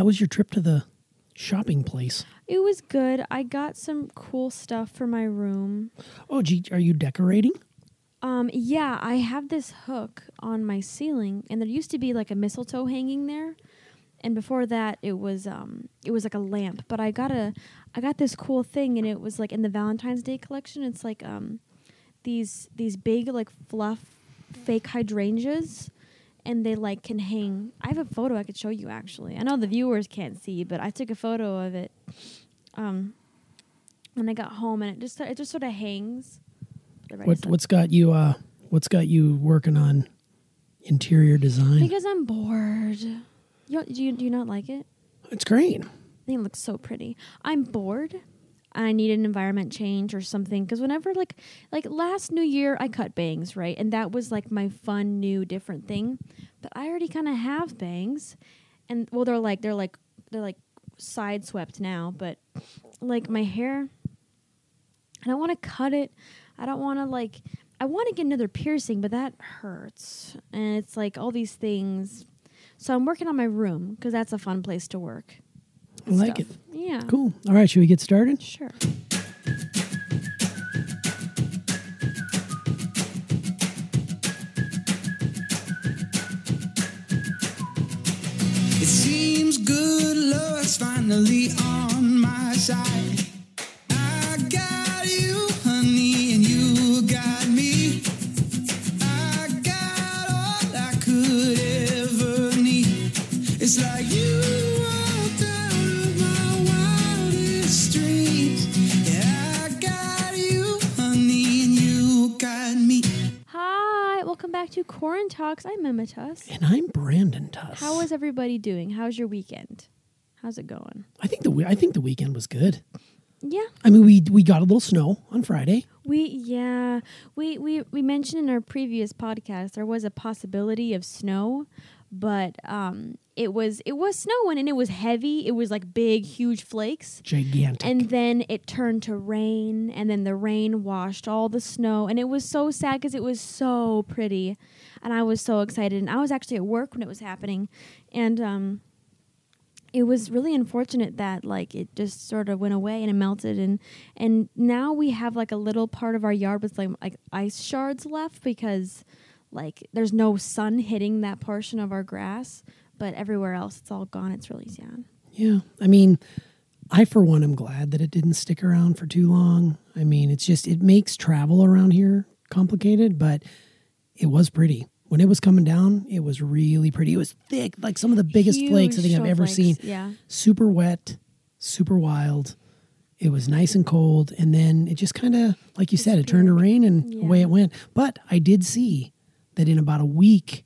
How was your trip to the shopping place? It was good. I got some cool stuff for my room. Oh, gee, are you decorating? Um, yeah, I have this hook on my ceiling, and there used to be like a mistletoe hanging there, and before that, it was um, it was like a lamp. But I got a, I got this cool thing, and it was like in the Valentine's Day collection. It's like um, these these big like fluff fake hydrangeas, and they like can hang. I have a photo I could show you actually. I know the viewers can't see, but I took a photo of it. Um, when I got home, and it just it just sort of hangs. right what, what's got you uh what's got you working on interior design? Because I'm bored. You, do you do you not like it? it's great. I think it looks so pretty. I'm bored. I need an environment change or something. Because whenever like like last New Year, I cut bangs right, and that was like my fun new different thing. But I already kind of have bangs, and well, they're like they're like they're like side swept now. But like my hair, I don't want to cut it. I don't want to like. I want to get another piercing, but that hurts, and it's like all these things. So I'm working on my room because that's a fun place to work. I like stuff. Yeah. Cool. All right, should we get started? Sure. It seems good luck's finally on my side. Corin Talks. I'm Emma Tuss. And I'm Brandon Tuss. How is everybody doing? How's your weekend? How's it going? I think the I think the weekend was good. Yeah, I mean, we we got a little snow on Friday. we yeah we we we mentioned in our previous podcast there was a possibility of snow, but um it was it was snowing and it was heavy. It was like big, huge flakes. Gigantic. And then it turned to rain, and then the rain washed all the snow, and it was so sad because it was so pretty, and I was so excited. And I was actually at work when it was happening, and um, it was really unfortunate that like it just sort of went away and it melted, and and now we have like a little part of our yard with like like ice shards left because like there's no sun hitting that portion of our grass, but everywhere else it's all gone. It's really sad. Yeah. I mean, I for one am glad that it didn't stick around for too long. I mean, it's just it makes travel around here complicated, but it was pretty. When it was coming down, it was really pretty. It was thick, like some of the biggest flakes I think I've ever seen. Yeah. Super wet, super wild. It was nice and cold, and then it just kind of, like you said, it turned to rain and Yeah. away it went. But I did see that in about a week,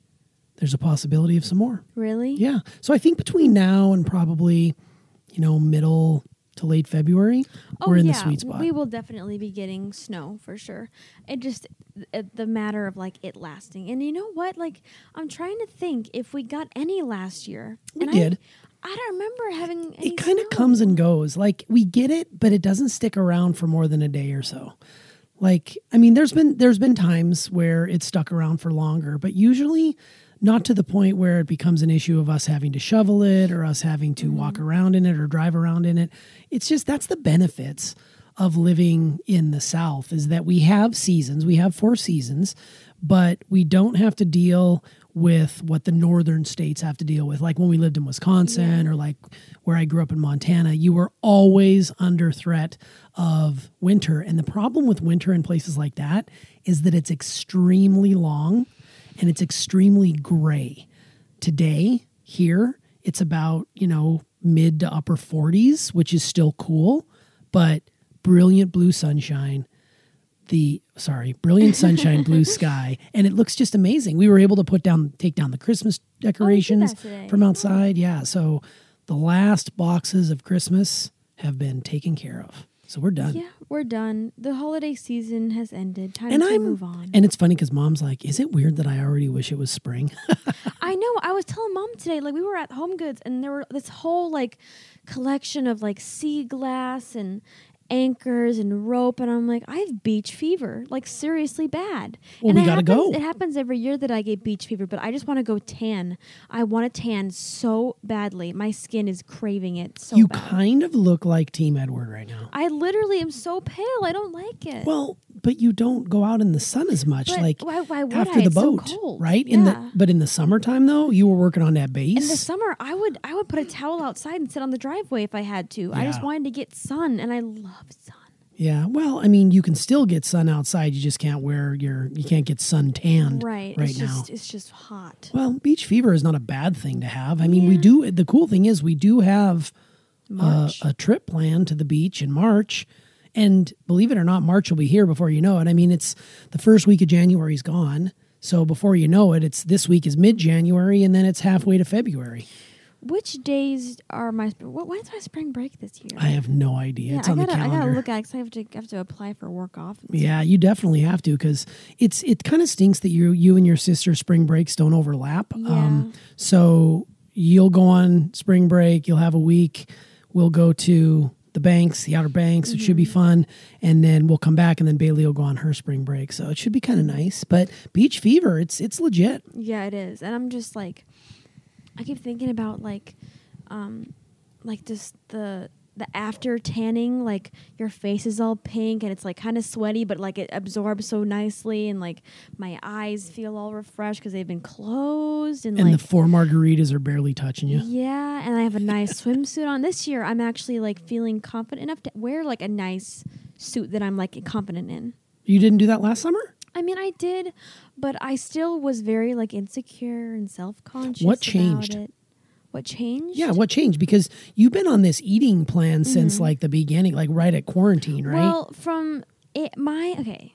there's a possibility of some more. Really? Yeah. So I think between now and probably, you know, middle to late February, we're in the sweet spot. Oh, We will definitely be getting snow for sure. It just uh, the matter of like it lasting. And you know what? Like I'm trying to think if we got any last year. We and did. I, I don't remember having. Any it kind of comes and goes. Like we get it, but it doesn't stick around for more than a day or so. Like I mean, there's been there's been times where it's stuck around for longer, but usually not to the point where it becomes an issue of us having to shovel it or us having to mm-hmm. walk around in it or drive around in it. It's just that's the benefits of living in the South is that we have seasons, we have four seasons, but we don't have to deal with what the northern states have to deal with. Like when we lived in Wisconsin or like where I grew up in Montana, you were always under threat of winter. And the problem with winter in places like that is that it's extremely long and it's extremely gray. Today, here, it's about, you know, mid to upper 40s, which is still cool, but brilliant blue sunshine. The sorry, brilliant sunshine, blue sky, and it looks just amazing. We were able to put down, take down the Christmas decorations that today. from outside. Yeah, so the last boxes of Christmas have been taken care of. So we're done. Yeah, we're done. The holiday season has ended. Time And to I'm move on. and it's funny because mom's like, "Is it weird that I already wish it was spring?" I know. I was telling mom today, like we were at Home Goods, and there were this whole like collection of like sea glass and anchors and rope and I'm like I have beach fever like seriously bad Well, and we gotta happens, go. it happens every year that I get beach fever but I just want to go tan I want to tan so badly my skin is craving it so you bad kind of look like Team Edward right now. I literally am so pale I don't like it Well, but you don't go out in the sun as much, But like why, why after I? the It's so boat, cold. right? In Yeah. the but in the summertime though, you were working on that base. In the summer, I would I would put a towel outside and sit on the driveway if I had to. I just wanted to get sun, and I love sun. yeah, well, I mean, you can still get sun outside. You just can't wear your you can't get sun tanned Right, right it's now. just it's just hot. well, beach fever is not a bad thing to have. I mean, we do. The cool thing is we do have uh, a, a trip planned to the beach in March. And believe it or not, March will be here before you know it. I mean, it's the first week of January's gone. So before you know it, it's this week is mid January and then it's halfway to February. Which days are my sp- what, when's my spring break this year? I have no idea. yeah, it's I on gotta the I gotta look at because I have to I have to apply for work off. Yeah, you definitely have to because it's it kind of stinks that you you and your sister spring breaks don't overlap. Um, so you'll go on spring break, you'll have a week. We'll go to the banks, the Outer Banks. It should be fun, and then we'll come back, and then Bailey will go on her spring break. So it should be kind of nice. But beach fever, it's it's legit. Yeah, it is. And I'm just like I keep thinking about like um like just the the after tanning, like your face is all pink and it's like kind of sweaty, but like it absorbs so nicely, and like my eyes feel all refreshed because they've been closed, and, And like the four margaritas are barely touching you. yeah, and I have a nice swimsuit on. This year, I'm actually like feeling confident enough to wear like a nice suit that I'm like confident in. You didn't do that last summer. I mean, I did, but I still was very like insecure and self conscious. What changed? It. What changed? Yeah, what changed? Because you've been on this eating plan since like the beginning, like right at quarantine, right? Mm-hmm. Well, from it, my okay.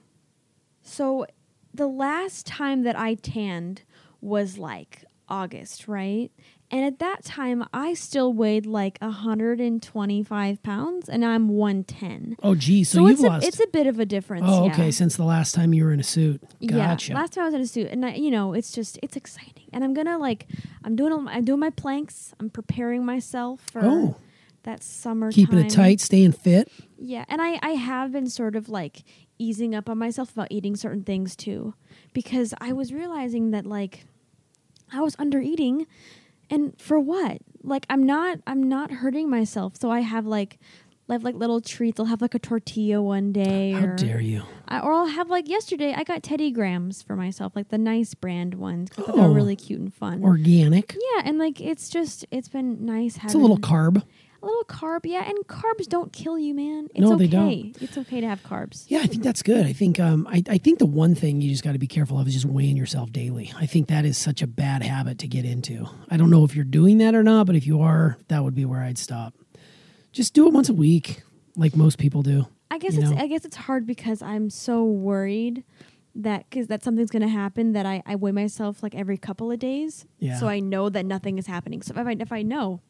So, the last time that I tanned was like August, right? And at that time, I still weighed like 125 pounds, and I'm 110. oh, geez. So, So, you've it's a, it's a bit of a difference. oh, yeah. okay. Since the last time you were in a suit. Gotcha. Yeah, last time I was in a suit, and I, you know, it's just it's exciting, and I'm gonna like, I'm doing I'm doing my planks. I'm preparing myself for Oh. that summer. Keeping it tight, staying fit. Yeah, and I I have been sort of like easing up on myself about eating certain things too, because I was realizing that like I was under eating, and for what? Like I'm not I'm not hurting myself, so I have like. I have like little treats. I'll have like a tortilla one day. How or, dare you? I, or I'll have like yesterday. I got Teddy Grahams for myself, like the nice brand ones. 'cause I thought they're oh, really cute and fun. Organic. yeah, and like it's just it's been nice having It's a little carb. A little carb. Yeah, and carbs don't kill you, man. It's No, okay. they don't. It's okay to have carbs. Yeah, I think that's good. I think um, I, I think the one thing you just got to be careful of is just weighing yourself daily. I think that is such a bad habit to get into. I don't know if you're doing that or not, but if you are, that would be where I'd stop. Just do it once a week, like most people do. I guess it's know. I guess it's hard because I'm so worried that because that something's going to happen that I, I weigh myself like every couple of days. Yeah. So I know that nothing is happening. So if I if I know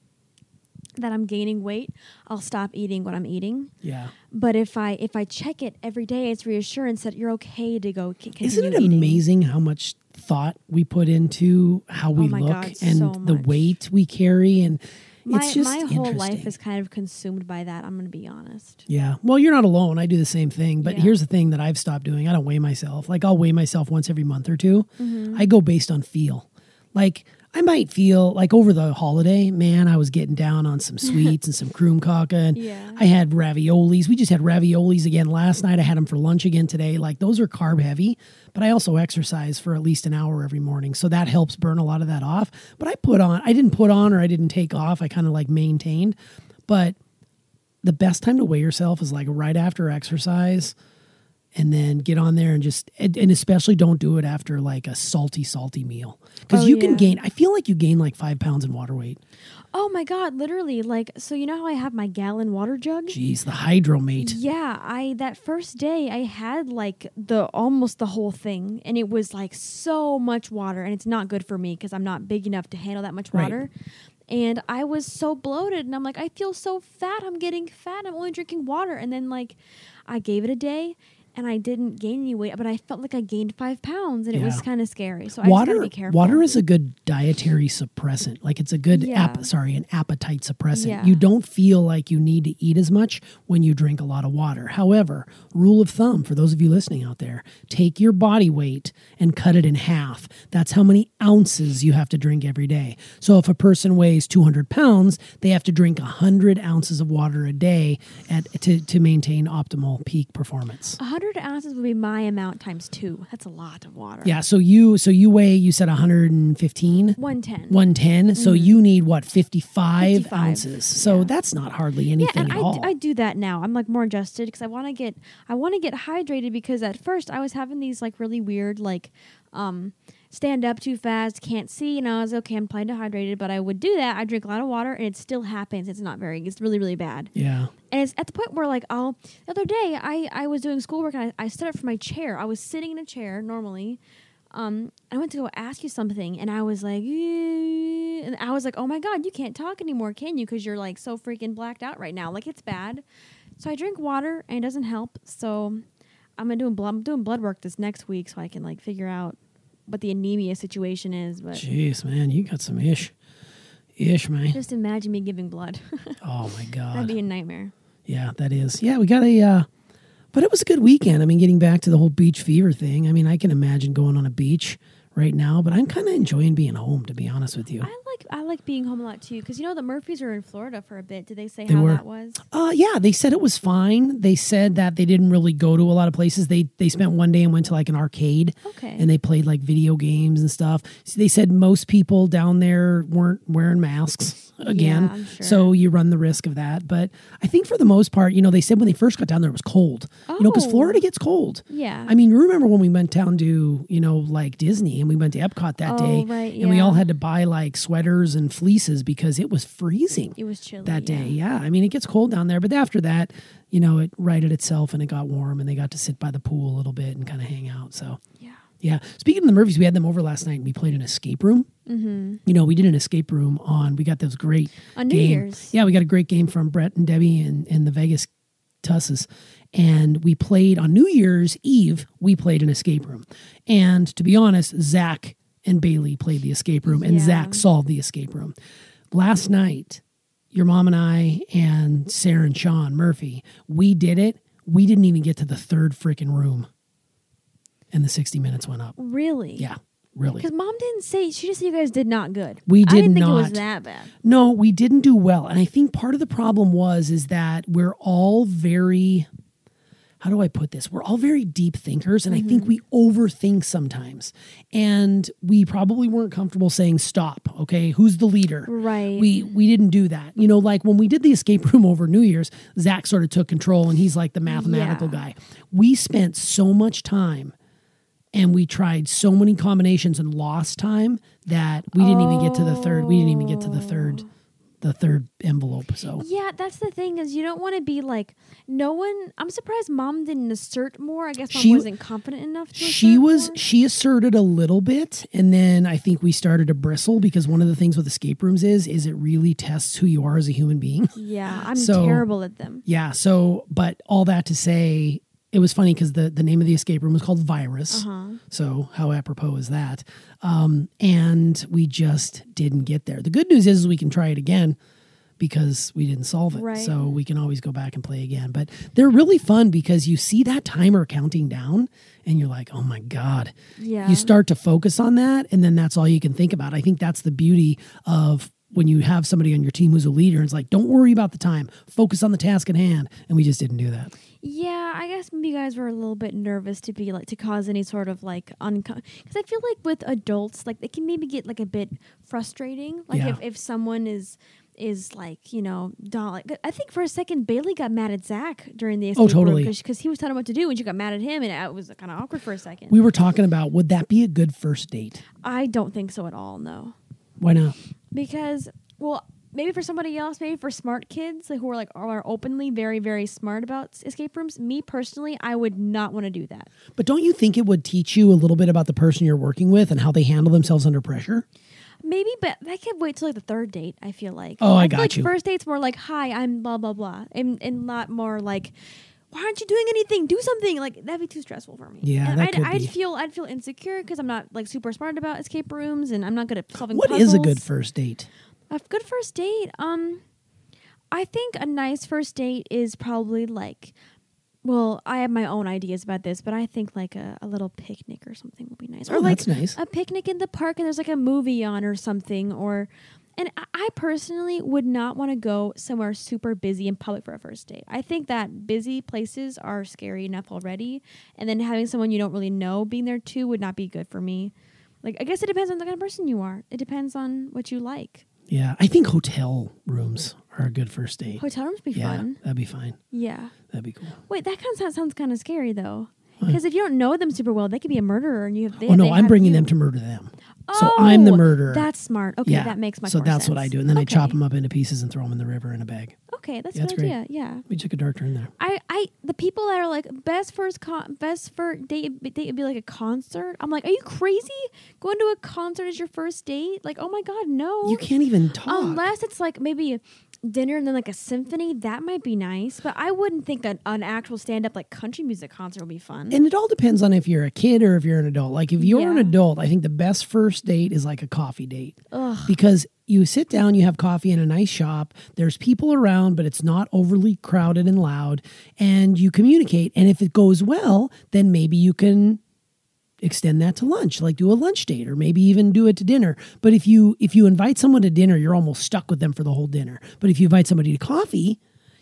that I'm gaining weight, I'll stop eating what I'm eating. Yeah. But if I if I check it every day, it's reassurance that you're okay to go. c- Isn't it eating. amazing how much thought we put into how we Oh look God, and so the weight we carry and My it's just my whole life is kind of consumed by that. I'm going to be honest. Yeah. Well, you're not alone. I do the same thing. But Yeah. here's the thing that I've stopped doing. I don't weigh myself. Like I'll weigh myself once every month or 2 Mm-hmm. I go based on feel. Like I might feel like over the holiday, man, I was getting down on some sweets and some krumkake and Yeah. I had raviolis. We just had raviolis again last night. I had them for lunch again today. Like those are carb heavy, but I also exercise for at least an hour every morning. So that helps burn a lot of that off. But I put on, I didn't put on or I didn't take off. I kind of like maintained. But the best time to weigh yourself is like right after exercise and then get on there and just and, and especially don't do it after like a salty salty meal because Oh, you can yeah. gain i feel like you gain like five pounds in water weight Oh my god, literally like so you know how I have my gallon water jug? jeez the hydromate Yeah, I that first day I had like the almost the whole thing and it was like so much water and it's not good for me cuz I'm not big enough to handle that much Right. water. And I was so bloated and I'm like I feel so fat. I'm getting fat. I'm only drinking water and then like I gave it a day and I didn't gain any weight, but I felt like I gained five pounds, and it was kind of scary. So I just water gotta be careful. water is a good dietary suppressant like it's a good Yeah. app sorry an appetite suppressant Yeah. you don't feel like you need to eat as much when you drink a lot of water however rule of thumb for those of you listening out there take your body weight and cut it in half that's how many ounces you have to drink every day so if a person weighs 200 pounds they have to drink 100 ounces of water a day at, to, to maintain optimal peak performance hundred ounces would be my amount times two. That's a lot of water. yeah so you so you weigh you said 115 one ten. 110 so you need what 55, 55, ounces so yeah. that's not hardly anything Yeah, and at I, all d- I do that now. I'm like more adjusted because I want to get I want to get hydrated because at first I was having these like really weird like um stand up too fast, can't see, and I was okay. I'm probably dehydrated, but I would do that. I drink a lot of water, and it still happens. It's not very. It's really really bad. yeah And it's at the point where like I'll the other day I I was doing schoolwork and I, I stood up from my chair. I was sitting in a chair normally. Um, I went to go ask you something, and I was like, and I was like, oh my god, you can't talk anymore, can you? Because you're like so freaking blacked out right now. Like it's bad. So I drink water, and it doesn't help. So I'm gonna do blood. I'm doing blood work this next week, so I can like figure out what the anemia situation is. But jeez man you got some ish ish man just imagine me giving blood. oh my god, That'd be a nightmare. yeah that is yeah we got a uh but it was a good weekend i mean getting back to the whole beach fever thing i mean i can imagine going on a beach right now but i'm kind of enjoying being home to be honest with you I like I like being home a lot too because you know the Murphys are in Florida for a bit. Did they say They how were. that was? Uh, yeah, they said it was fine. They said that they didn't really go to a lot of places. They they spent one day and went to like an arcade. Okay. And they played like video games and stuff. So they said most people down there weren't wearing masks again. I'm sure. So you run the risk of that. But I think for the most part, you know, they said when they first got down there it was cold. You know, because Oh. Florida gets cold. Yeah. I mean, remember when we went down to, you know, like Disney and we went to Epcot that Oh, day right, and we all had to buy like sweaters and fleeces because it was freezing it was chilly that day. yeah. Yeah. I mean, it gets cold down there, but after that, you know, it righted itself and it got warm and they got to sit by the pool a little bit and kind of hang out. So, Yeah. Yeah. Speaking of the Murphys, we had them over last night and we played an escape room. Mm-hmm. You know, we did an escape room on, we got those great On New game. Year's. Yeah, we got a great game from Brett and Debbie and, and the Vegas Tusses. And we played on New Year's Eve, we played an escape room. And to be honest, Zach and Bailey played the escape room and Yeah. Zach solved the escape room. Last night, your mom and I and Sarah and Sean Murphy, we did it. We didn't even get to the third freaking room. And the 60 minutes went up. Really? Yeah, really. Because mom didn't say she just said you guys did not good. We did I did didn't think it was that bad. No, we didn't do well. And I think part of the problem was is that we're all very how do I put this? We're all very deep thinkers and I think mm-hmm. we overthink sometimes. And we probably weren't comfortable saying stop, okay? Who's the leader? Right. We we didn't do that. You know, like when we did the escape room over New Year's, Zach sort of took control and he's like the mathematical Yeah. guy. We spent so much time and we tried so many combinations and lost time that we didn't even get to the third. We didn't even get to the third the third envelope. So Yeah, that's the thing is you don't want to be like no one. I'm surprised mom didn't assert more. I guess mom She- wasn't confident enough. to she was more. she asserted a little bit and then I think we started to bristle because one of the things with escape rooms is is it really tests who you are as a human being. Yeah, I'm So- terrible at them. Yeah. So, but all that to say, it was funny because the, the name of the escape room was called Virus. Uh-huh. So, how apropos is that? Um, and we just didn't get there. The good news is we can try it again because we didn't solve it. Right. So, we can always go back and play again. But they're really fun because you see that timer counting down and you're like, oh my God. Yeah. You start to focus on that, and then that's all you can think about. I think that's the beauty of when you have somebody on your team who's a leader and it's like, don't worry about the time, focus on the task at hand. And we just didn't do that. Yeah, I guess maybe you guys were a little bit nervous to be like to cause any sort of like uncon because I feel like with adults like it can maybe get like a bit frustrating. Like Yeah. if, if someone is is like you know doll like I think for a second Bailey got mad at Zach during the escape Oh, totally. because he was telling him what to do and she got mad at him and it was kind of awkward for a second. We were talking about would that be a good first date? I don't think so at all. No, Why not? Because well maybe for somebody else maybe for smart kids like, who are like are openly very very smart about escape rooms me personally i would not want to do that But don't you think it would teach you a little bit about the person you're working with and how they handle themselves under pressure? maybe but i can't wait till like the third date i feel like Oh, I feel got like you. first date's more like hi i'm blah blah blah and, and not more like why aren't you doing anything? Do something. Like that'd be too stressful for me. Yeah, and that I'd, could I'd be. feel I'd feel insecure because I'm not like super smart about escape rooms, and I'm not good at solving. What puzzles. is a good first date? A good first date. Um, I think a nice first date is probably like. Well, I have my own ideas about this, but I think like a, a little picnic or something would be nice. or Oh, like that's nice. a picnic in the park and there's like a movie on or something or and I- personally would not want to go somewhere super busy in public for a first date. I think that busy places are scary enough already, and then having someone you don't really know being there too would not be good for me. Like I guess it depends on the kind of person you are. It depends on what you like. Yeah, I think hotel rooms are a good first date. Hotel rooms be yeah, fun. that'd be fine. Yeah. That'd be cool. Wait, that kind of sounds kind of scary though. Because if you don't know them super well, they could be a murderer, and you have. They, oh no, I'm bringing you. them to murder them. So I'm the Oh, murderer. That's smart. Okay, yeah, that makes much So that's what I do, and then I chop them up into pieces and throw them in the river in a bag. Okay, that's Yeah, a that's good great. idea. Yeah. We took a dark turn there. I, I the people that are like best first con best first date date would be like a concert. I'm like, are you crazy? Going to a concert is your first date? Like, oh my god, no. You can't even talk. Unless it's like maybe dinner and then like a symphony, that might be nice. But I wouldn't think that an actual stand up like country music concert would be fun. and it all depends on if you're a kid or if you're an adult. Like if you're an adult, I think the best first date is like a coffee date. Ugh. Because you sit down, you have coffee in a nice shop, there's people around, but it's not overly crowded and loud, and you communicate. And if it goes well, then maybe you can extend that to lunch like do a lunch date or maybe even do it to dinner but if you if you invite someone to dinner you're almost stuck with them for the whole dinner but if you invite somebody to coffee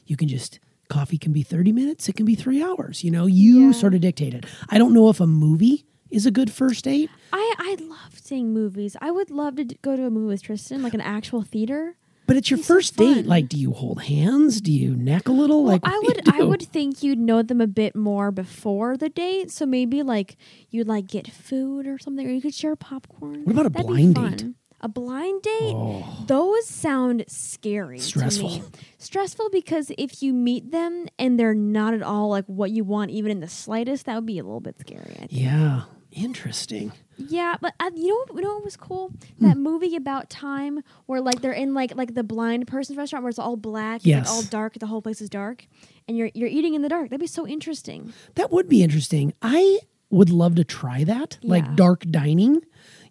you can just coffee can be 30 minutes it can be 3 hours you know you Yeah. sort of dictate it i don't know if a movie is a good first date I I love seeing movies. I would love to go to a movie with Tristan, like an actual theater. But it's your so first date like do you hold hands do you neck a little like I would I would think you'd know them a bit more before the date. So maybe like you'd like get food or something, or you could share popcorn. What about a That'd blind date? A blind date? Oh. Those sound scary. Stressful. Stressful because if you meet them and they're not at all like what you want, even in the slightest, that would be a little bit scary. I think. yeah interesting Yeah, but uh, you know, what- you know what was cool? Hmm. That movie about time where like they're in like like the blind person's restaurant where it's all black, it's, like Yes. all dark, the whole place is dark, and you're you're eating in the dark. That'd be so interesting. That would be interesting. I would love to try that, like dark dining,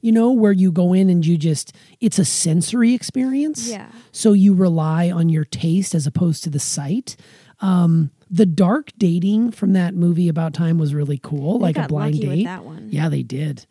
you know, where you go in and you just, it's a sensory experience. Yeah. So you rely on your taste as opposed to the sight. Um, the dark dating from that movie about time was really cool, They like a blind date. that one. Yeah, they did.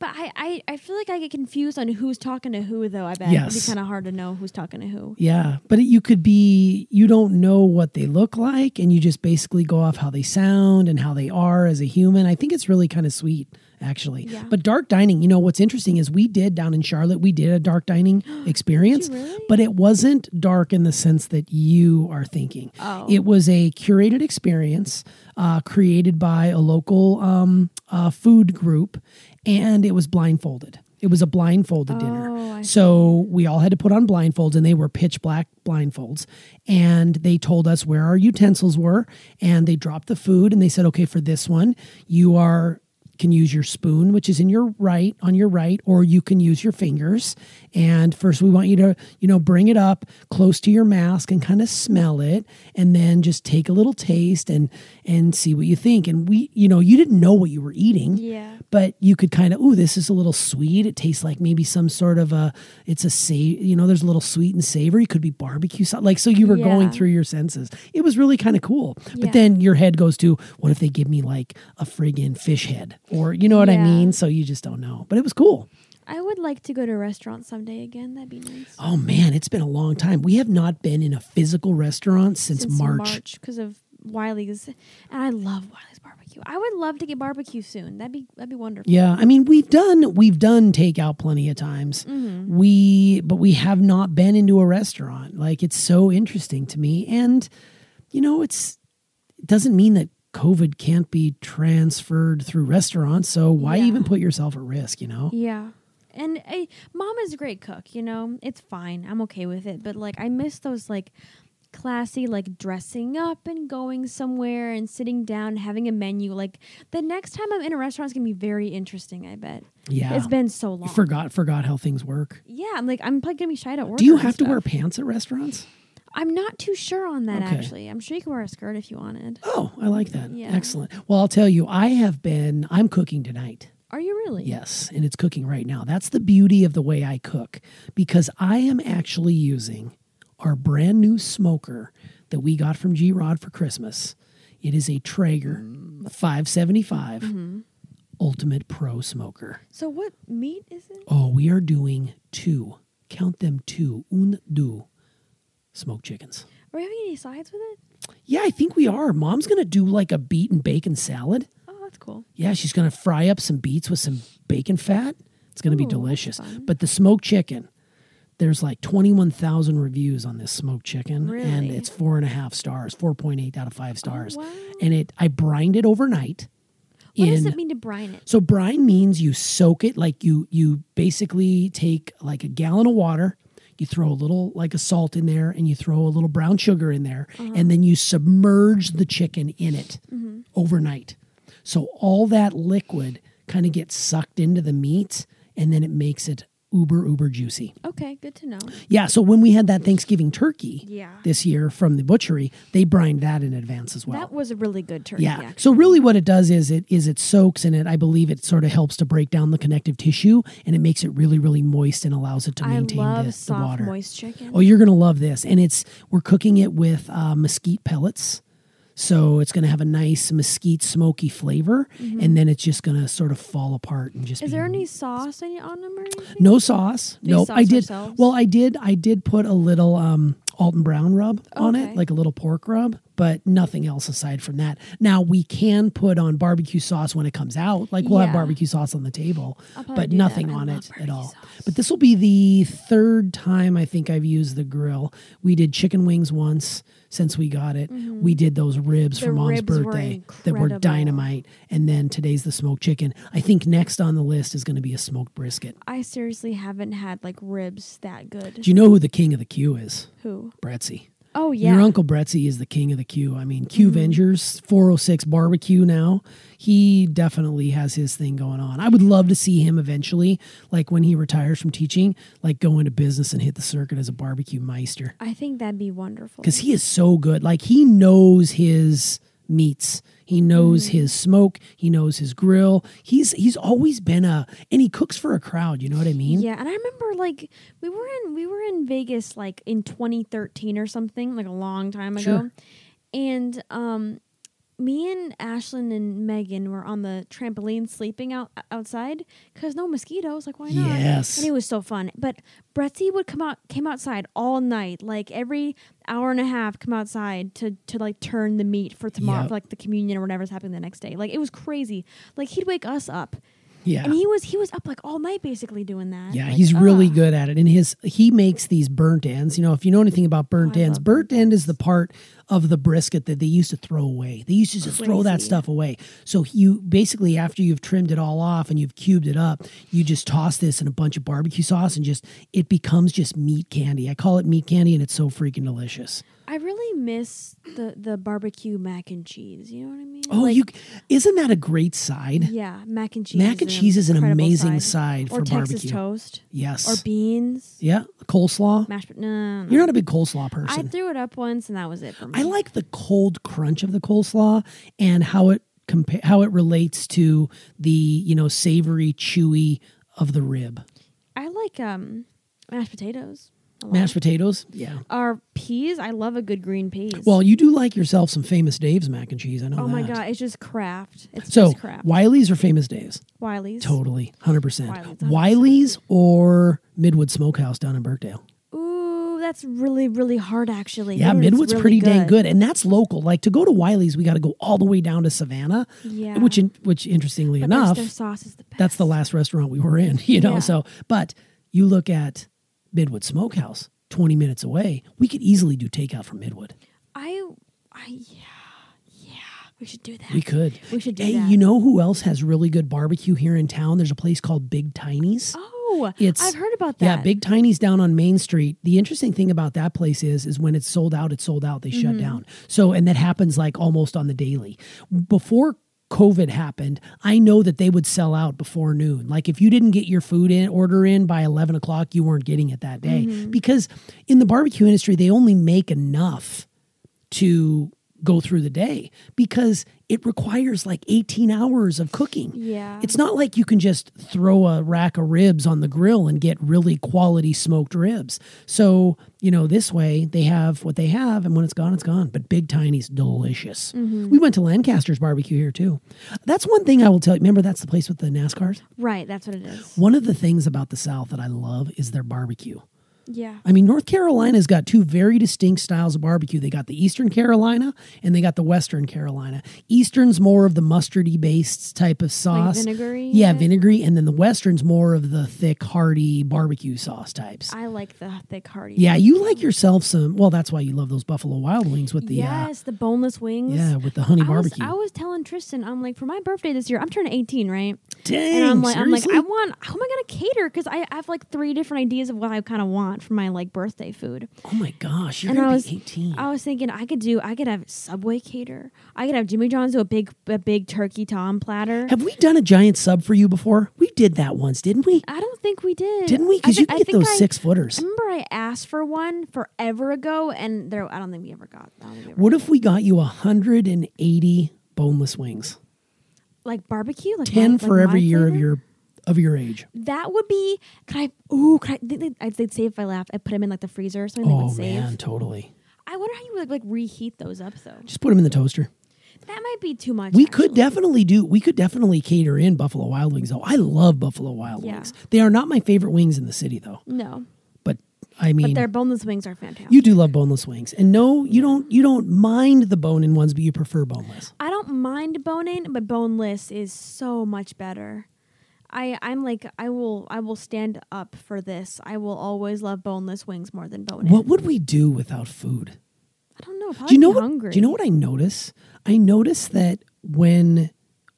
But I, I I feel like I get confused on who's talking to who though. I bet it'd be kind of hard to know who's talking to who. Yeah, but you could be you don't know what they look like and you just basically go off how they sound and how they are as a human. I think it's really kind of sweet actually. Yeah. But dark dining, you know what's interesting is we did down in Charlotte, we did a dark dining experience, really? but it wasn't dark in the sense that you are thinking. Oh. It was a curated experience uh, created by a local um, uh, food group and it was blindfolded. It was a blindfolded dinner. Oh, I So we all had to put on blindfolds, and they were pitch black blindfolds. And they told us where our utensils were, and they dropped the food, and they said, "Okay, for this one, you are." Can use your spoon, which is in your right, on your right, or you can use your fingers. And first, we want you to, you know, bring it up close to your mask and kind of smell it, and then just take a little taste and and see what you think. And we, you know, you didn't know what you were eating, Yeah. but you could kind of ooh this is a little sweet it tastes like maybe some sort of a it's a sa- you know there's a little sweet and savory It could be barbecue sauce like so you were going through your senses it was really kind of cool Yeah. but then your head goes to what if they give me like a friggin fish head or you know what i mean so you just don't know but it was cool I would like to go to a restaurant someday again. That'd be nice. oh man it's been a long time we have not been in a physical restaurant since, march, because of Wiley's, and I love Wiley's barbecue. I would love to get barbecue soon. That'd be that'd be wonderful. Yeah, I mean we've done we've done takeout plenty of times. Mm-hmm. We but we have not been into a restaurant. Like it's so interesting to me, and you know it's it doesn't mean that COVID can't be transferred through restaurants. So why Yeah. even put yourself at risk? You know? Yeah. And I, mom is a great cook, you know. It's fine. I'm okay with it. But like I miss those like classy like dressing up and going somewhere and sitting down having a menu. Like the next time I'm in a restaurant is gonna be very interesting, I bet. Yeah, It's been so long. You forgot forgot how things work. Yeah, I'm like I'm probably gonna be shy to order. Do you have to wear pants at restaurants? I'm not too sure on that Okay. actually. I'm sure you can wear a skirt if you wanted. Oh, I like that. Yeah. Excellent. Well, I'll tell you, I have been, I'm cooking tonight. Are you really? Yes, and it's cooking right now. That's the beauty of the way I cook because I am actually using our brand new smoker that we got from G Rod for Christmas. It is a Traeger 575 Mm-hmm. Ultimate Pro Smoker. So what meat is it? Oh, we are doing two, count them two, un, deux smoked chickens. Are we having any sides with it? Yeah, I think we are. Mom's to do like a beet and bacon salad. Oh, that's cool. Yeah, she's to fry up some beets with some bacon fat. It's be Ooh, that's delicious. But the smoked chicken, there's like 21,000 reviews on this smoked chicken, and Really? Oh, it's four and a half stars, 4.8 out of five stars. Oh, wow. And it, I brined it overnight. What in, does it mean to brine it? So brine means you soak it like you you basically take like a gallon of water, you throw a little like a salt in there and you throw a little brown sugar in there and then you submerge the chicken in it mm-hmm. overnight. So all that liquid kind of gets sucked into the meat and then it makes it uber uber juicy. Okay, good to know. Yeah, so when we had that Thanksgiving turkey Yeah. this year from the butchery, they brined that in advance as well. That was a really good turkey. Yeah. actually. So really what it does is it is it soaks in it. I believe it sort of helps to break down the connective tissue and it makes it really, really moist and allows it to I maintain love the, the soft, water. moist chicken. Oh, you're gonna love this. And it's we're cooking it with uh, mesquite pellets. So it's gonna have a nice mesquite smoky flavor and then it's just gonna sort of fall apart and just Mm-hmm. Is there any sauce any on them or anything? no sauce. Do you No, sauce I did. yourselves? Well, I did. I did put a little um, Alton Brown rub on it, like a little pork rub, but nothing else aside from that. Now we can put on barbecue sauce when it comes out. Like we'll have barbecue sauce on the table, but nothing on it at all. sauce. But this will be the third time I think I've used the grill. We did chicken wings once since we got it. Mm-hmm. We did those ribs The for mom's ribs were birthday that were dynamite, and then today's the smoked chicken. I think next on the list is going to be a smoked brisket. I seriously haven't had like ribs that good. Do you know who the king of the queue is? Who? Bretzy. Oh yeah. Mm-hmm. Your uncle Bretzi is the king of the queue. I mean, Q Vengers, 406 barbecue now. He definitely has his thing going on. I would love to see him eventually, like when he retires from teaching, like go into business and hit the circuit as a barbecue meister. I think that'd be wonderful. Because he is so good. Like he knows his meats. He knows Mm-hmm. his smoke. He knows his grill. He's he's always been a and he cooks for a crowd, you know what I mean? Yeah, and I remember like we were in we were in Vegas like in 2013 or something, like a long time ago. Sure. And um me and Ashlyn and Megan were on the trampoline sleeping out outside because no mosquitoes. Like why not? Yes. and it was so fun. But Bretzy would come out, came outside all night, like every hour and a half, come outside to to like turn the meat for tomorrow, Yep. for like the communion or whatever's happening the next day. Like it was crazy. Like he'd wake us up, Yeah. and he was he was up like all night basically doing that. Yeah, Like, he's really ugh. good at it. And his he makes these burnt ends. You know, if you know anything about oh, burnt Oh, ends, burnt burnt end is the part of the brisket that they used to throw away. They used to just throw that stuff away. So you basically after you've trimmed it all off and you've cubed it up, you just toss this in a bunch of barbecue sauce and just it becomes just meat candy. I call it meat candy and it's so freaking delicious. I really miss the the barbecue mac and cheese. You know what I mean? Oh, Like, you isn't that a great side? yeah, mac and cheese. Mac and cheese is an amazing side. side or for Texas barbecue. toast Yes. or beans, yeah, coleslaw. mashed. No, no, no. You're not a big coleslaw person. I threw it up once and that was it for me. I like the cold crunch of the coleslaw and how it compa- how it relates to the you know savory chewy of the rib. I like um mashed potatoes. A lot. Mashed potatoes, yeah. Or peas. I love a good green peas. Well, you do like yourself some famous Dave's mac and cheese. I know oh that. my god, it's just Kraft. It's So just Kraft. Wiley's or famous Dave's? Wiley's. Totally, hundred percent. Wiley's, or Midwood Smokehouse down in Birkdale. Ooh, that's really really hard actually. Yeah, Midwood's Midwood's really pretty dang good, and that's local. Like to go to Wiley's, we got to go all the way down to Savannah. Yeah. Which, in, which interestingly But enough, their sauce is the best. that's the last restaurant we were in, you know. Yeah. So, but you look at Midwood Smokehouse, twenty minutes away. We could easily do takeout from Midwood. I, I, yeah, yeah. We should do that. We could. We should do that. Hey, that. you know who else has really good barbecue here in town? There's a place called Big Tiny's. Oh, It's I've heard about that. Yeah, Big Tiny's down on Main Street. The interesting thing about that place is is when it's sold out, it's sold out. They Mm-hmm. shut down. So and that happens like almost on the daily. Before COVID happened, I know that they would sell out before noon. Like if you didn't get your food in order in by eleven o'clock, you weren't getting it that day mm-hmm. because in the barbecue industry they only make enough to go through the day because it requires like 18 hours of cooking. Yeah. It's not like you can just throw a rack of ribs on the grill and get really quality smoked ribs. So, you know, this way they have what they have and when it's gone, it's gone. But Big Tiny's delicious. Mm-hmm. We went to Lancaster's barbecue here too. That's one thing I will tell you. Remember, that's the place with the NASCARs? Right, that's what it is. One of the things about the South that I love is their barbecue. Yeah. I mean, North Carolina's got two very distinct styles of barbecue. They got the Eastern Carolina and they got the Western Carolina. Eastern's more of the mustardy based type of sauce. vinegary, Yeah, vinegary. And then the Western's more of the thick, hearty barbecue sauce types. I like the thick hearty. yeah, you like yourself some. Well, that's why you love those Buffalo Wild Wings with the uh, yes, the boneless wings. yeah with the honey I was, barbecue. I was telling Tristan, I'm like, for my birthday this year, I'm turning 18, right? Dang, and I'm like, I'm like. I want. How am I gonna cater? Because I, I have like three different ideas of what I kind of want for my like birthday food. oh my gosh, you're and gonna I was, be 18. I was thinking I could do. I could have Subway cater. I could have Jimmy John's do a big, a big turkey tom platter. Have we done a giant sub for you before? We did that once, didn't we? I don't think we did. Didn't we? Because you I get those I- six footers. I remember I asked for one forever ago, and there. I don't think we ever got. We ever What got if we got you 180 boneless wings? like barbecue? Like 10 my- for like every year of your of your age. That would be. Could I? Ooh, could I? They, they, I'd- they'd say if I laughed, I put them in like the freezer or something. they Oh would save. man, totally. I wonder how you would like reheat those up though. Just put them in the toaster. That might be too much. We could definitely do. We could definitely cater in Buffalo Wild Wings though. I love Buffalo Wild Yeah. Wings. They are not my favorite wings in the city though. No, But I mean, but their boneless wings are fantastic. you do love boneless wings, and no, you don't. You don't mind the bone-in ones, but you prefer boneless. I don't mind bone-in, but boneless is so much better. I I'm like I will I will stand up for this. I will always love boneless wings more than bone-in. What would we do without food? I don't know. Probably do you know what? hungry. Do you know what I notice? I notice that when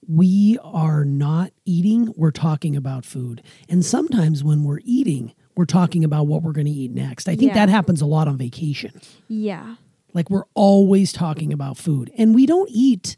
we are not eating, we're talking about food, and sometimes when we're eating, we're talking about what we're going to eat next. I think Yeah. that happens a lot on vacation. Yeah. Like we're always talking about food, and we don't eat.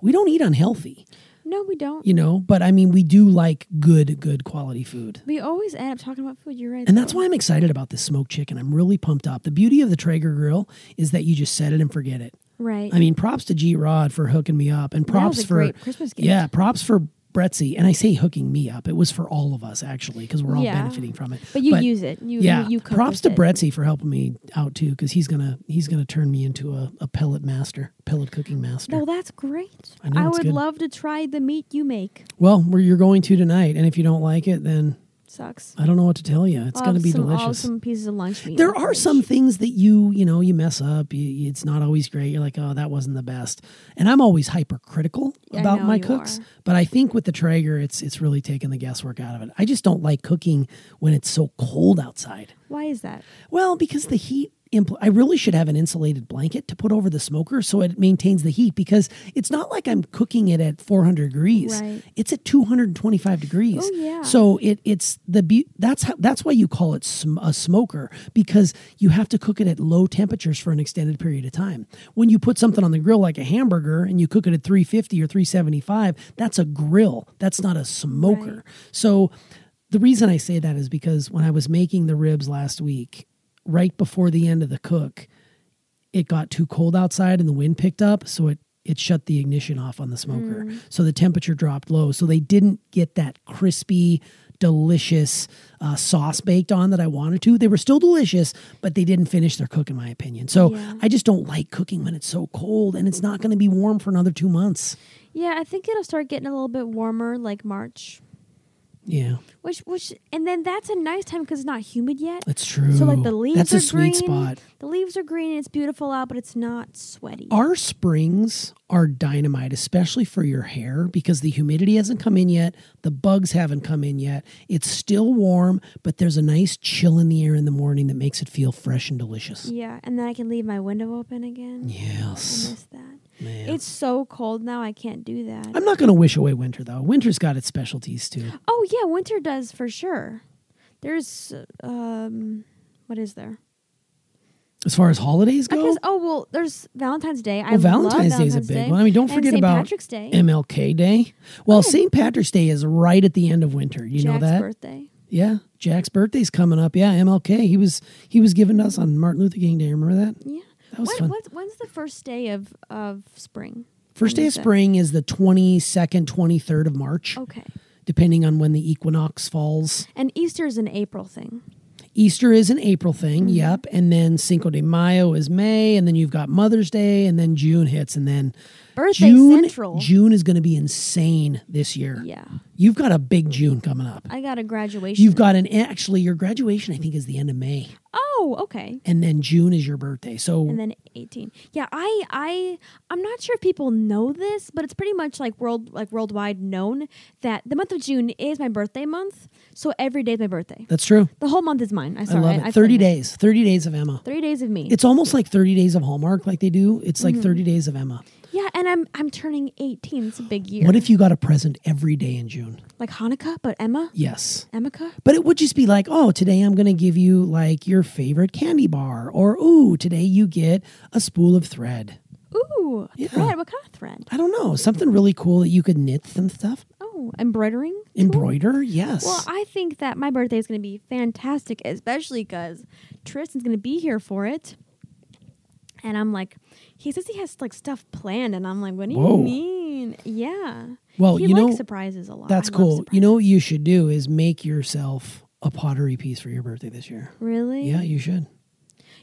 We don't eat unhealthy, No, we don't. you know. But I mean, we do like good, good quality food. We always end up talking about food. You're right. And that's why I'm excited about this smoked chicken. I'm really pumped up. The beauty of the Traeger grill is that you just set it and forget it. Right. I mean, props to G Rod for hooking me up, and props for Christmas gift. yeah, props for Bretzy. And I say hooking me up; it was for all of us actually, because we're all Yeah. benefiting from it. but you use it. You yeah, You, props to it. Bretzy for helping me out too, because he's gonna he's gonna turn me into a, a pellet master, pellet cooking master. No, that's great. I it's would good. love to try the meat you make. well, where you're going to tonight, and if you don't like it, then Sucks. I don't know what to tell you. It's I'll gonna be some, delicious. some pieces of lunch meat. there are some things that you you know you mess up you, it's not always great you're like oh that wasn't the best and i'm always hypercritical I about my cooks are. but i think with the traeger it's it's really taken the guesswork out of it i just don't like cooking when it's so cold outside Why is that? well because the heat impl- i really should have an insulated blanket to put over the smoker so it maintains the heat because it's not like i'm cooking it at 400 degrees Right. it's at 225 degrees Oh, yeah. so it it's the be- that's how that's why you call it sm- a smoker because you have to cook it at low temperatures for an extended period of time. When you put something on the grill like a hamburger and you cook it at 350 or 375, that's a grill. That's not a smoker. Right. So the reason I say that is because when I was making the ribs last week, right before the end of the cook, it got too cold outside and the wind picked up, so it it shut the ignition off on the smoker. So the temperature dropped low. So they didn't get that crispy, delicious uh, sauce baked on that I wanted to. They were still delicious, but they didn't finish their cook, in my opinion. So Yeah. I just don't like cooking when it's so cold and it's not going to be warm for another two months. Yeah, I think it'll start getting a little bit warmer, like March. Yeah, Which, which, and then that's a nice time because it's not humid yet. that's true. So like the leaves that's are a sweet green. spot. The leaves are green. And it's beautiful out, but it's not sweaty. Our springs are dynamite, especially for your hair, because the humidity hasn't come in yet. The bugs haven't come in yet. It's still warm, but there's a nice chill in the air in the morning that makes it feel fresh and delicious. yeah, and then I can leave my window open again. I Yes. miss that. Man. It's so cold now. I can't do that. I'm not going to wish away winter, though. Winter's got its specialties, too. oh yeah, winter does for sure. There's um, what is there? As far as holidays go, guess. Oh well, there's Valentine's Day. I well, Valentine's love Day is a big one. I mean, don't And forget St. about Patrick's Day. MLK Day. Well, St. Patrick's Day is right at the end of winter. You know Jack's that? birthday. Yeah, Jack's birthday's coming up. Yeah, MLK. He was he was given to us on Martin Luther King Day. Remember that? Yeah. That was fun. what's- when's the first day of of spring? First day of spring is the twenty second, twenty third of March, Okay. depending on when the equinox falls. And Easter is an April thing. Easter is an April thing. Mm-hmm. Yep, and then Cinco de Mayo is May, and then you've got Mother's Day, and then June hits, and then Birthday June. Central. June is going to be insane this year. Yeah. You've got a big June coming up. I got a graduation. You've got an actually your graduation I think is the end of May, Oh, okay. and then June is your birthday. So And then 18. Yeah, I I I'm not sure if people know this, but it's pretty much like world like worldwide known that the month of June is my birthday month. So every day is my birthday. that's true. The whole month is mine. I I sorry. love I, it. Thirty claim days. Thirty days of Emma. 30 days of me. It's almost like thirty days of Hallmark, like they do. It's like Mm-hmm. thirty days of Emma. Yeah, and I'm I'm turning 18. It's a big year. What if you got a present every day in June? like Hanukkah, but Emma? Yes. Emeka? But it would just be like, oh, today I'm going to give you like your favorite candy bar, or ooh, today you get a spool of thread. Ooh, Yeah. thread. What kind of thread? I don't know, something really cool that you could knit some stuff, Oh, embroidering? embroider. Yes. Well, I think that my birthday is going to be fantastic, especially because Tristan's going to be here for it. And I'm like, he says he has like stuff planned, and I'm like, what do Whoa. you mean? Yeah. Well, he you know, surprises a lot. That's I cool. You know what you should do is make yourself a pottery piece for your birthday this year. Really? Yeah, you should.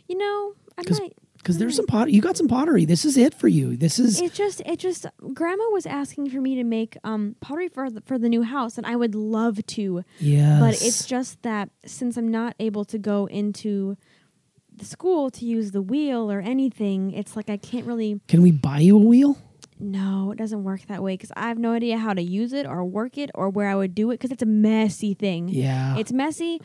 You know, I 'Cause- might. Because there's some pottery. You got some pottery. This is it for you. This is It just, it just. Grandma was asking for me to make um pottery for the, for the new house, and I would love to, Yeah. but it's just that since I'm not able to go into the school to use the wheel or anything, it's like I can't really Can we buy you a wheel? No, it doesn't work that way because I have no idea how to use it or work it or where I would do it because it's a messy thing. Yeah. It's messy,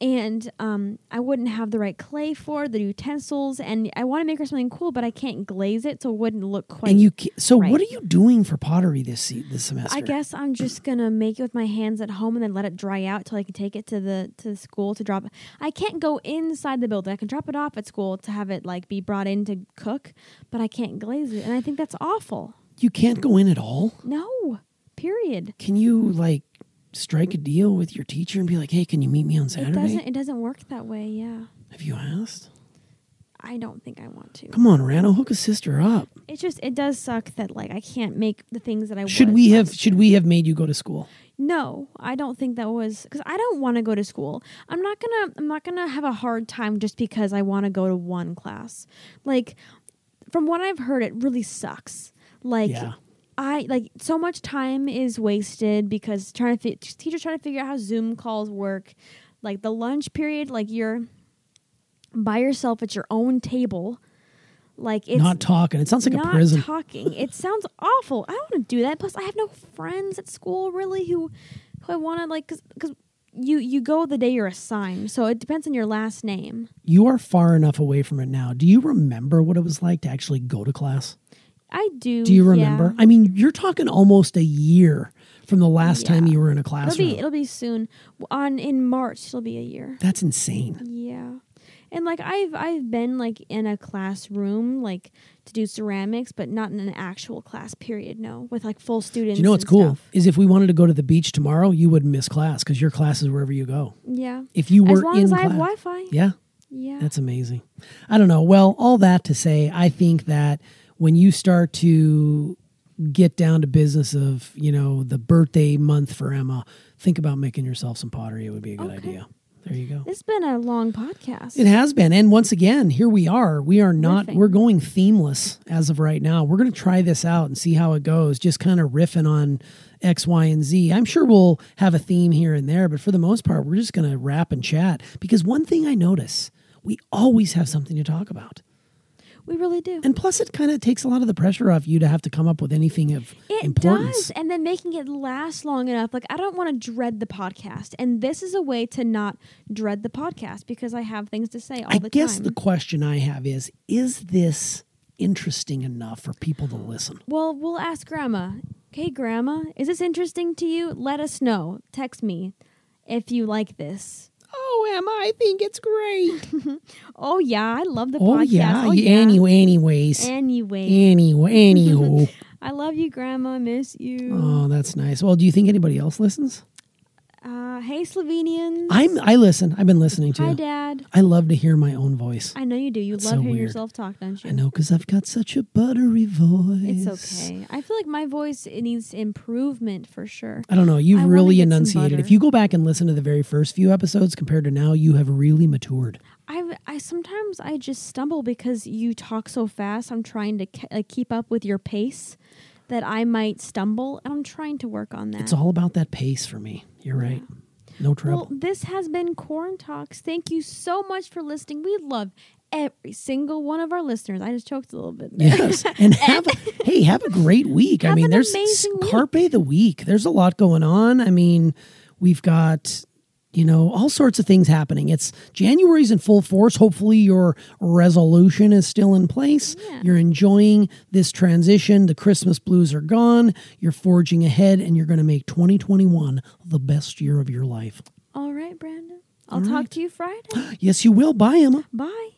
and um, I wouldn't have the right clay for the utensils, and I want to make her something cool, but I can't glaze it, so it wouldn't look quite. and you. ca- So right. what are you doing for pottery this se- this semester? I guess I'm just gonna make it with my hands at home and then let it dry out till I can take it to the to the school to drop. I can't go inside the building. I can drop it off at school to have it like be brought in to cook, but I can't glaze it, and I think that's awful. you can't go in at all. No, period. Can you like strike a deal with your teacher and be like, "Hey, can you meet me on Saturday?" It Saturday?" doesn't. It doesn't work that way. Yeah, Have you asked? I don't think I want to. Come on, Rano, hook a sister up. It just it does suck that like I can't make the things that I Should we have? Should we have made you go to school? No, I don't think that was because I don't want to go to school. I'm not gonna. I'm not gonna have a hard time just because I want to go to one class. Like, from what I've heard, it really sucks. Like, Yeah. I like so much time is wasted because trying to fi- teachers trying to figure out how Zoom calls work. Like the lunch period, like you're by yourself at your own table. Like it's Not talking. It sounds like a prison. talking. It sounds awful. I don't want to do that. Plus, I have no friends at school really who who I want to like because you you go the day you're assigned, so it depends on your last name. you are far enough away from it now. Do you remember what it was like to actually go to class? I do. Do you yeah. remember? I mean, you're talking almost a year from the last time you were in a It'll classroom. be it'll be soon. On in March, it'll be a year. That's insane. Yeah. And like I've I've been like in a classroom like to do ceramics, but not in an actual class period. No, with like full students. Do you know what's cool? stuff. Is if we wanted to go to the beach tomorrow, you wouldn't miss class because your class is wherever you go. Yeah. If you were As long in as I class, have Wi-Fi. yeah, Yeah. That's amazing. I don't know. Well, all that to say, I think that when you start to get down to business of, you know, the birthday month for Emma, think about making yourself some pottery. It would be a good Okay. idea. There you go. It's been a long podcast. It has been. And once again, here we are. We are not, Riffing. we're going themeless as of right now. We're going to try this out and see how it goes, just kind of riffing on X, Y, and Z. I'm sure we'll have a theme here and there, but for the most part, we're just going to rap and chat because one thing I notice, we always have something to talk about. We really do. And plus, it kind of takes a lot of the pressure off you to have to come up with anything of It importance. does. And then making it last long enough. Like, I don't want to dread the podcast. And this is a way to not dread the podcast because I have things to say all I the guess the question I have is is this interesting enough for people to listen? well, we'll ask Grandma. Okay, Grandma, is this interesting to you? Let us know. Text me if you like this. Oh, Emma. I think it's great. Oh yeah, I love the oh podcast. yeah. Oh, yeah. Anyway, anyways. Anyway, Anyway, anywho. I love you, Grandma. I miss you. oh, that's nice. Well, do you think anybody else listens? Uh, hey, Slovenians. I'm. I listen. I've been listening to. Hi. Dad. I love to hear my own voice. I know you do. You That's love so hearing weird. yourself talk, don't you? I know because I've got such a buttery voice. It's okay. I feel like my voice it needs improvement for sure. I don't know. You've I really enunciated. If you go back and listen to the very first few episodes compared to now, you have really matured. I, I sometimes I just stumble because you talk so fast. I'm trying to ke- like keep up with your pace that I might stumble, and I'm trying to work on that. It's all about that pace for me. You're right. No trouble. Well, this has been Corn Talks. Thank you so much for listening. We love every single one of our listeners. I just choked a little bit. there. Yes, and have a, hey, have a great week. I mean, an there's amazing week. carpe the week. There's a lot going on. I mean, we've got you know all sorts of things happening. It's January's in full force. Hopefully, your resolution is still in place. Yeah. You're enjoying this transition. The Christmas blues are gone. You're forging ahead, and you're going to make 2021 the best year of your life. All right, Brandon. I'll All talk right. to you Friday. Yes, you will. Bye, Emma. Bye.